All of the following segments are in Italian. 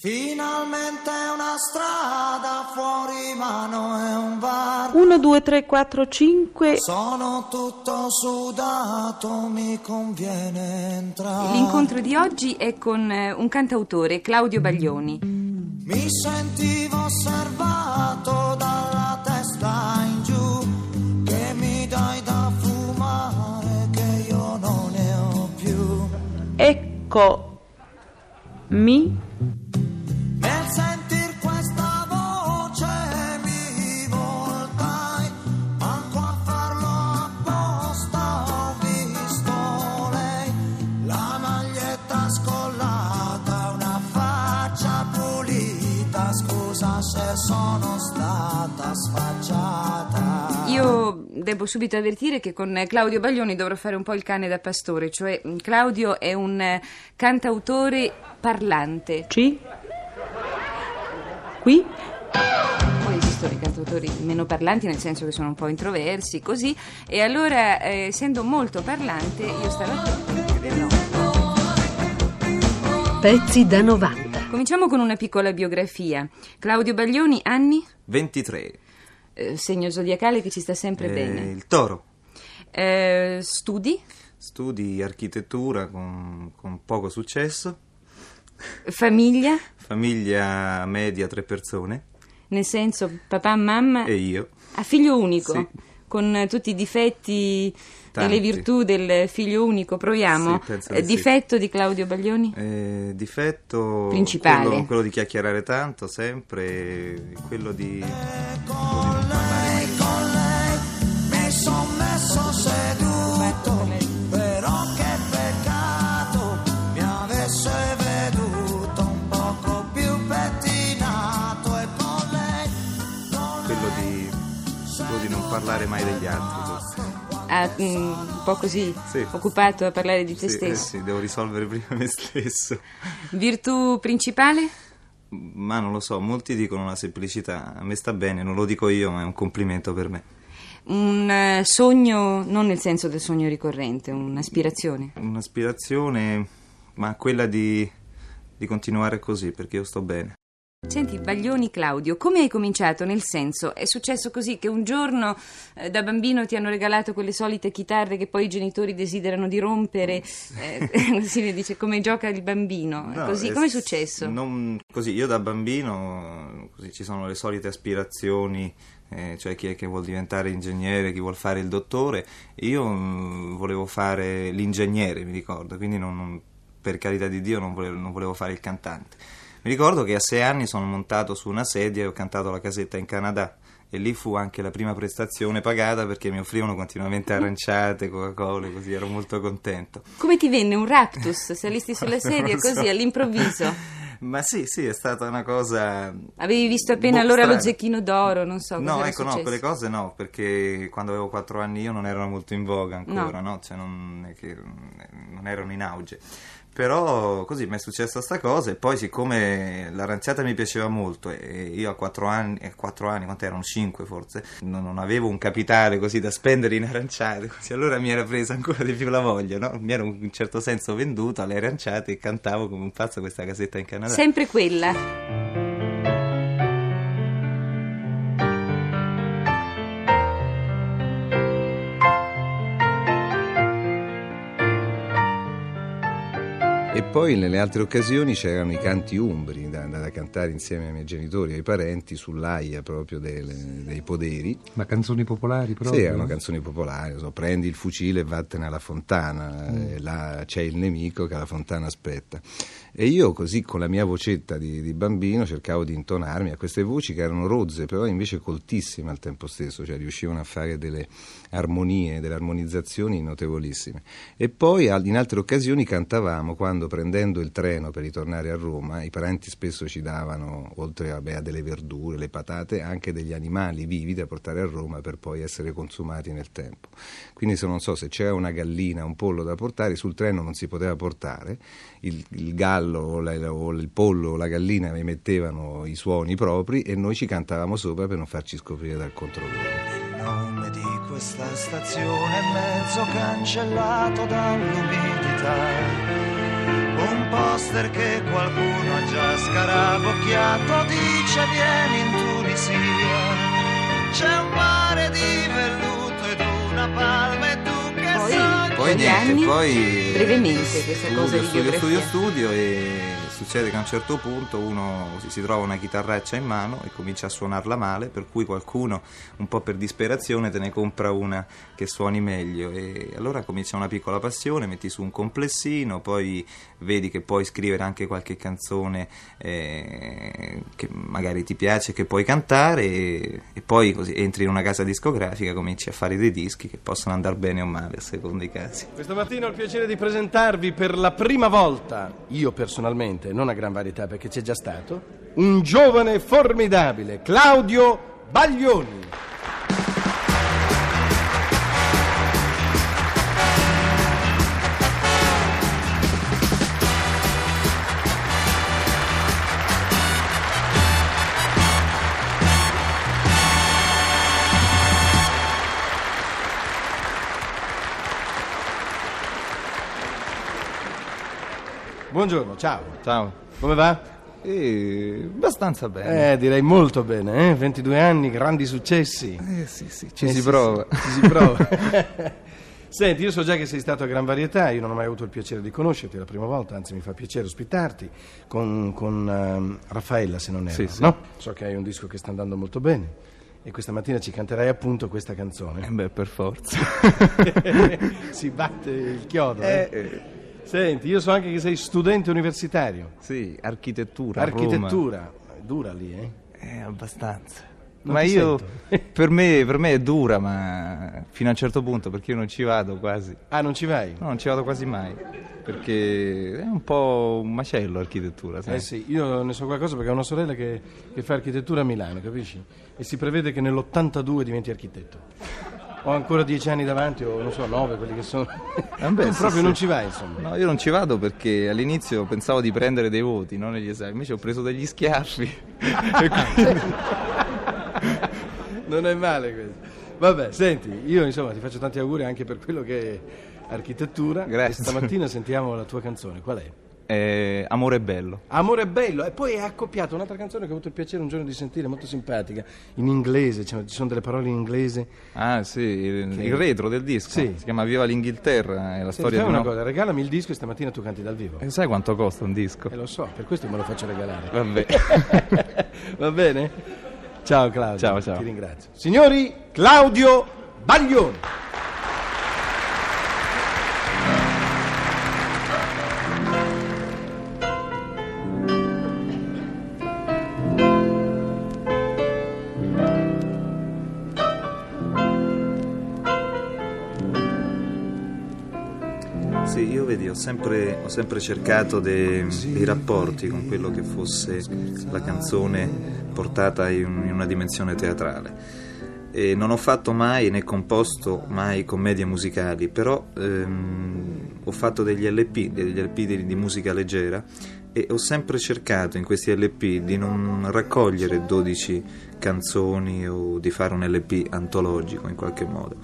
Finalmente una strada fuori mano e un bar. 1, 2, 3, 4, 5. Sono tutto sudato, mi conviene entrare. L'incontro di oggi è con eh, un cantautore, Claudio Baglioni. Mi sentivo osservato dalla testa in giù. Che mi dai da fumare, che io non ne ho più. Ecco. Mi. Nel sentir questa voce mi voltai, manco a farlo apposta ho visto lei, la maglietta scollata, una faccia pulita, scusa se sono stata sfacciata. Io devo subito avvertire che con Claudio Baglioni dovrò fare un po' il cane da pastore, cioè mm, Claudio è un eh, cantautore parlante. Ci. Qui. Poi esistono i cantautori meno parlanti, nel senso che sono un po' introversi, così. E allora, eh, essendo molto parlante, io stamattina. no. Pezzi da 90. Cominciamo con una piccola biografia. Claudio Baglioni, anni? 23. Eh, segno zodiacale che ci sta sempre Eh, bene. Il toro. Eh, studi? Studi architettura con, con poco successo. Famiglia? Famiglia media, tre persone. Nel senso, papà, mamma? E io. A figlio unico? Sì. Con tutti i difetti e Tanti. le virtù del figlio unico, proviamo. Sì, Eh, di sì. difetto di Claudio Baglioni? Eh, difetto. Principale. Quello, quello di chiacchierare tanto, sempre. Quello di. Con lei, con lei, mi son messo seduto, però che peccato mi avesse veduto un poco più pettinato e con lei, con Quello di. Quello di non parlare mai degli altri. forse. Ah, un po' così, Sì. occupato a parlare di te Sì, eh stesso. sì, devo risolvere prima me stesso. Virtù principale? Ma non lo so, molti dicono la semplicità. A me sta bene, non lo dico io, ma è un complimento per me. Un eh, sogno, non nel senso del sogno ricorrente, un'aspirazione. Un'aspirazione, ma quella di, di continuare così, perché io sto bene. Senti, Baglioni Claudio, come hai cominciato? Nel senso, è successo così che un giorno eh, da bambino ti hanno regalato quelle solite chitarre che poi i genitori desiderano di rompere, eh, così ne dice come gioca il bambino, No, così, come è successo? non- così, io da bambino, così ci sono le solite aspirazioni, eh, cioè chi è che vuol diventare ingegnere, chi vuol fare il dottore. Io mm, volevo fare l'ingegnere, mi ricordo, quindi non- non- per carità di Dio non volevo, non volevo fare il cantante. Mi ricordo che a sei anni sono montato su una sedia e ho cantato la casetta in Canada. E lì fu anche la prima prestazione pagata perché mi offrivano continuamente aranciate, Coca-Cola, così ero molto contento. Come ti venne un raptus? Salisti sulla sedia lo so. così all'improvviso? Ma sì, sì, è stata una cosa. Avevi visto appena boh, allora lo strana. zecchino d'oro, non so No, ecco, no, successo. quelle cose no, perché quando avevo 4 anni io non erano molto in voga ancora, no? Cioè non, non erano in auge. Però così mi è successa sta cosa e poi siccome l'aranciata mi piaceva molto e io a 4 anni, eh, 4 anni quanto erano 5 forse, non, non avevo un capitale così da spendere in aranciate, così allora mi era presa ancora di più la voglia, no? Mi ero in un certo senso venduto alle aranciate e cantavo come un pazzo questa casetta in Canada. Sempre quella. E poi nelle altre occasioni c'erano i canti umbri da, da- cantare insieme ai miei genitori e ai parenti sull'aia proprio delle- dei poderi. Ma canzoni popolari proprio? Sì, erano canzoni popolari, so, prendi il fucile e vattene alla fontana, eh, là c'è il nemico che alla fontana aspetta. E io così con la mia vocetta di, di bambino cercavo di intonarmi a queste voci che erano rozze, però invece coltissime al tempo stesso, cioè riuscivano a fare delle armonie, delle armonizzazioni notevolissime. E poi in altre occasioni cantavamo quando prendendo il treno per ritornare a Roma, i parenti spesso ci davano, oltre vabbè, a delle verdure, le patate, anche degli animali vivi da portare a Roma per poi essere consumati nel tempo. Quindi se non so se c'era una gallina, un pollo da portare, sul treno non si poteva portare, il, il gallo o, la- o il pollo o la gallina emettevano i suoni propri e noi ci cantavamo sopra per non farci scoprire dal controllore. Il nome di questa stazione è mezzo cancellato dall'umidità. Poster che qualcuno ha già scarato L'avvocchiato dice vieni in Tunisia, c'è un mare di velluto ed una palma e tu che Poi, sai. Poi niente, anni? poi Brevemente questa cosa di studio, studio, studio, studio e succede che a un certo punto uno si, si trova una chitarraccia in mano e comincia a suonarla male, per cui qualcuno un po' per disperazione te ne compra una che suoni meglio e allora comincia una piccola passione, metti su un complessino, poi vedi che puoi scrivere anche qualche canzone eh, che magari ti piace, che puoi cantare e, e poi così entri in una casa discografica, cominci a fare dei dischi che possono andare bene o male a seconda dei casi. Questa mattina ho il piacere di presentarvi per la prima volta, io personalmente, non a gran varietà perché c'è già stato, un giovane formidabile, Claudio Baglioni. Buongiorno, ciao. Ciao. Come va? Eh, abbastanza bene. Eh, direi molto bene, eh? 22 anni, grandi successi. Eh, sì, sì, ci Eh, si sì, prova. sì, ci si prova. Senti, io so già che sei stato a gran varietà, io non ho mai avuto il piacere di conoscerti, è la prima volta, anzi mi fa piacere ospitarti, con, con ehm, Raffaella se non erro, Sì, sì. no? So che hai un disco che sta andando molto bene e questa mattina ci canterai appunto questa Eh canzone. beh, per forza. si batte il chiodo, eh? Eh, eh, Senti, io so anche che sei studente universitario, sì, architettura. architettura, è dura lì, eh? Eh, abbastanza. Non ma io, per me, per me è dura, ma fino a un certo punto, perché io non ci vado quasi. Ah, non ci vai? No, non ci vado quasi mai. Perché è un po' un macello l'architettura, sai? Eh sì, io ne so qualcosa perché ho una sorella che, che fa architettura a Milano, capisci? E si prevede che nell'82 diventi architetto. Ho ancora dieci anni davanti, o non so, nove, quelli che sono. Eh beh, tu sì, proprio sì. non ci vai, insomma. No, io non ci vado perché all'inizio pensavo di prendere dei voti, non negli esami, invece ho preso degli schiaffi. Quindi- Non è male questo. Vabbè, senti, io insomma ti faccio tanti auguri anche per quello che è architettura. Grazie. E stamattina sentiamo la tua canzone, qual è? Eh, amore è bello. Amore è bello, e poi è accoppiato un'altra canzone che ho avuto il piacere un giorno di sentire, molto simpatica, in inglese, cioè, ci sono delle parole in inglese. Ah sì, il, il retro del disco. Sì. Si chiama Viva l'Inghilterra, è la Senti, storia di una un... cosa, regalami il disco e stamattina tu canti dal vivo. Eh, sai quanto costa un disco? Eh, lo so, per questo me lo faccio regalare. Vabbè. Va bene? Ciao Claudio. Ciao, ciao. Ti ringrazio. Signori, Claudio Baglioni. Sempre, ho sempre cercato de- dei rapporti con quello che fosse la canzone portata in, in una dimensione teatrale. E non ho fatto mai né composto mai commedie musicali, però ehm, ho fatto degli LP, degli LP di, di musica leggera e ho sempre cercato in questi LP di non raccogliere 12 canzoni o di fare un LP antologico in qualche modo,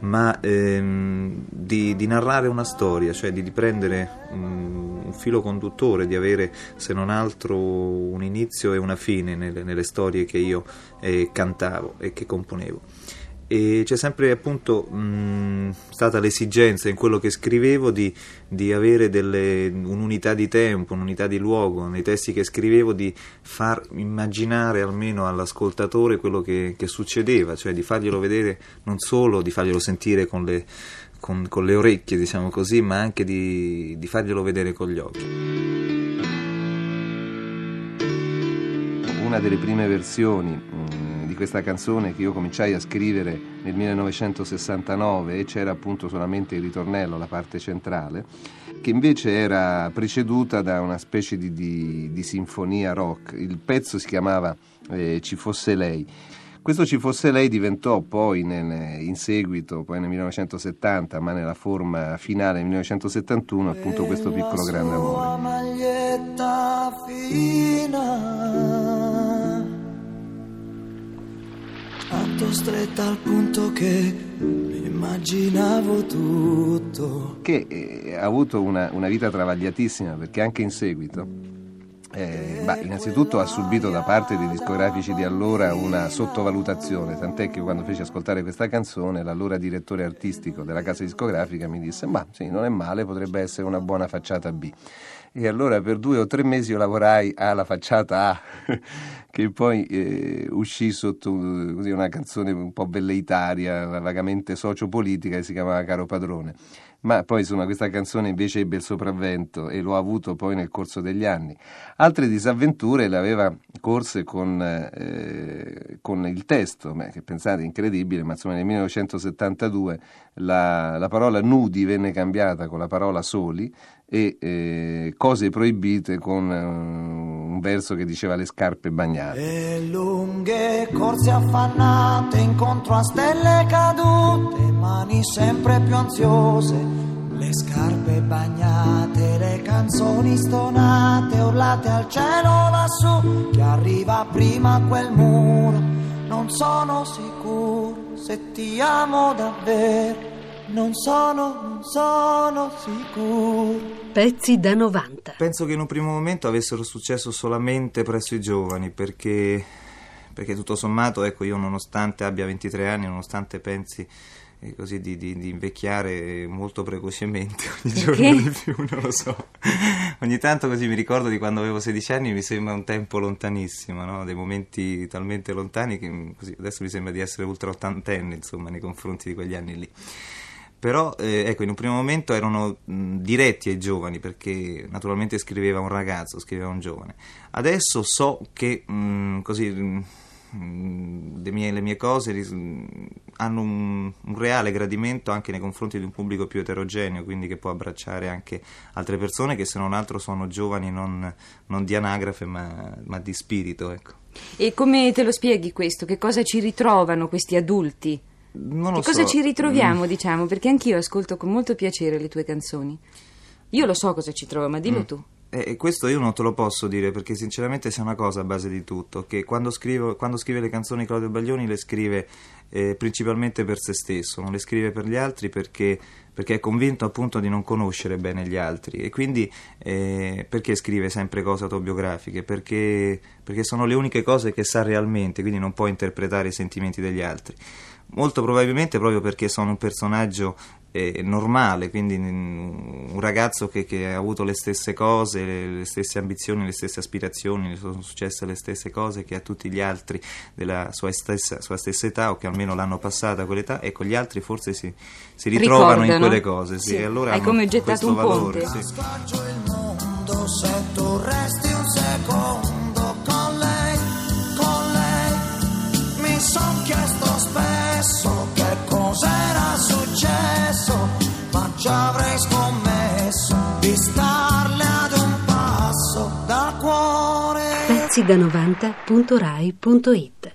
ma ehm, di, di narrare una storia, cioè di, di prendere un, un filo conduttore, di avere se non altro un inizio e una fine nelle, nelle storie che io eh, cantavo e che componevo. E c'è sempre appunto mh, stata l'esigenza in quello che scrivevo di, di avere delle- un'unità di tempo, un'unità di luogo nei testi che scrivevo, di far immaginare almeno all'ascoltatore quello che, che succedeva, cioè di farglielo vedere non solo, di farglielo sentire con le, con- con le orecchie, diciamo così, ma anche di, di farglielo vedere con gli occhi. Una delle prime versioni di questa canzone che io cominciai a scrivere nel 1969 e c'era appunto solamente il ritornello, la parte centrale, che invece era preceduta da una specie di, di- di sinfonia rock. Il pezzo si chiamava eh, Ci fosse lei. Questo Ci fosse lei diventò poi nel- in seguito, poi nel 1970, ma nella forma finale nel 1971, appunto questo piccolo grande amore. Maglietta fina tanto stretta al punto che immaginavo tutto. Che eh, ha avuto una, una vita travagliatissima perché anche in seguito Eh, bah, innanzitutto ha subito da parte dei discografici di allora una sottovalutazione, tant'è che quando feci ascoltare questa canzone l'allora direttore artistico della casa discografica mi disse ma sì, non è male, potrebbe essere una buona facciata B. E allora per due o tre mesi io lavorai alla facciata A, che poi eh, uscì sotto così, una canzone un po' velleitaria, vagamente sociopolitica, che si chiamava Caro Padrone ma poi insomma questa canzone invece ebbe il sopravvento e lo ha avuto poi nel corso degli anni. Altre disavventure le aveva corse con, eh, con il testo, beh, che pensate incredibile, ma insomma nel 1972 la, la parola nudi venne cambiata con la parola soli e eh, cose proibite con eh, un verso che diceva le scarpe bagnate. E lunghe corse affannate incontro a stelle cadute, mani sempre più ansiose, le scarpe bagnate, le canzoni stonate, urlate al cielo lassù, che arriva prima quel muro, non sono sicuro se ti amo davvero. Non sono, non sono sicuro. Pezzi da 90. Penso che in un primo momento avessero successo solamente presso i giovani perché, perché tutto sommato, ecco, io nonostante abbia 23 anni, nonostante pensi eh, così di, di, di, invecchiare molto precocemente ogni giorno di più, non lo so. ogni tanto così mi ricordo di quando avevo 16 anni mi sembra un tempo lontanissimo, no? dei momenti talmente lontani che così, adesso mi sembra di essere ultra ottantenne insomma nei confronti di quegli anni lì però eh, ecco in un primo momento erano mh, diretti ai giovani perché naturalmente scriveva un ragazzo, scriveva un giovane. Adesso so che mh, così mh, le, mie, le, mie, cose hanno un, un, reale gradimento anche nei confronti di un pubblico più eterogeneo, quindi che può abbracciare anche altre persone che se non altro sono giovani non, non di anagrafe ma, ma di spirito. Ecco. E come te lo spieghi questo? Che cosa ci ritrovano questi adulti? Non lo che cosa so. ci ritroviamo, mm. diciamo? Perché anch'io ascolto con molto piacere le tue canzoni. Io lo so cosa ci trovo, ma dillo mm. tu. E questo io non te lo posso dire perché sinceramente c'è una cosa a base di tutto, che quando, scrivo, quando scrive le canzoni Claudio Baglioni le scrive eh, principalmente per se stesso, non le scrive per gli altri perché, perché, è convinto appunto di non conoscere bene gli altri e quindi eh, perché scrive sempre cose autobiografiche? Perché, perché sono le uniche cose che sa realmente, quindi non può interpretare i sentimenti degli altri molto probabilmente proprio perché sono un personaggio eh, normale, quindi un ragazzo che, che, ha avuto le stesse cose, le, le, stesse ambizioni, le stesse aspirazioni, gli sono successe le stesse cose che a tutti gli altri della sua stessa, sua stessa età o che almeno l'hanno passata quell'età, ecco gli altri forse si, si ritrovano Ricordano. in quelle cose. Sì, sì. E allora Hai come gettato un valore, ponte. Sì. il mondo se tu resti un secondo tecida90.rai.it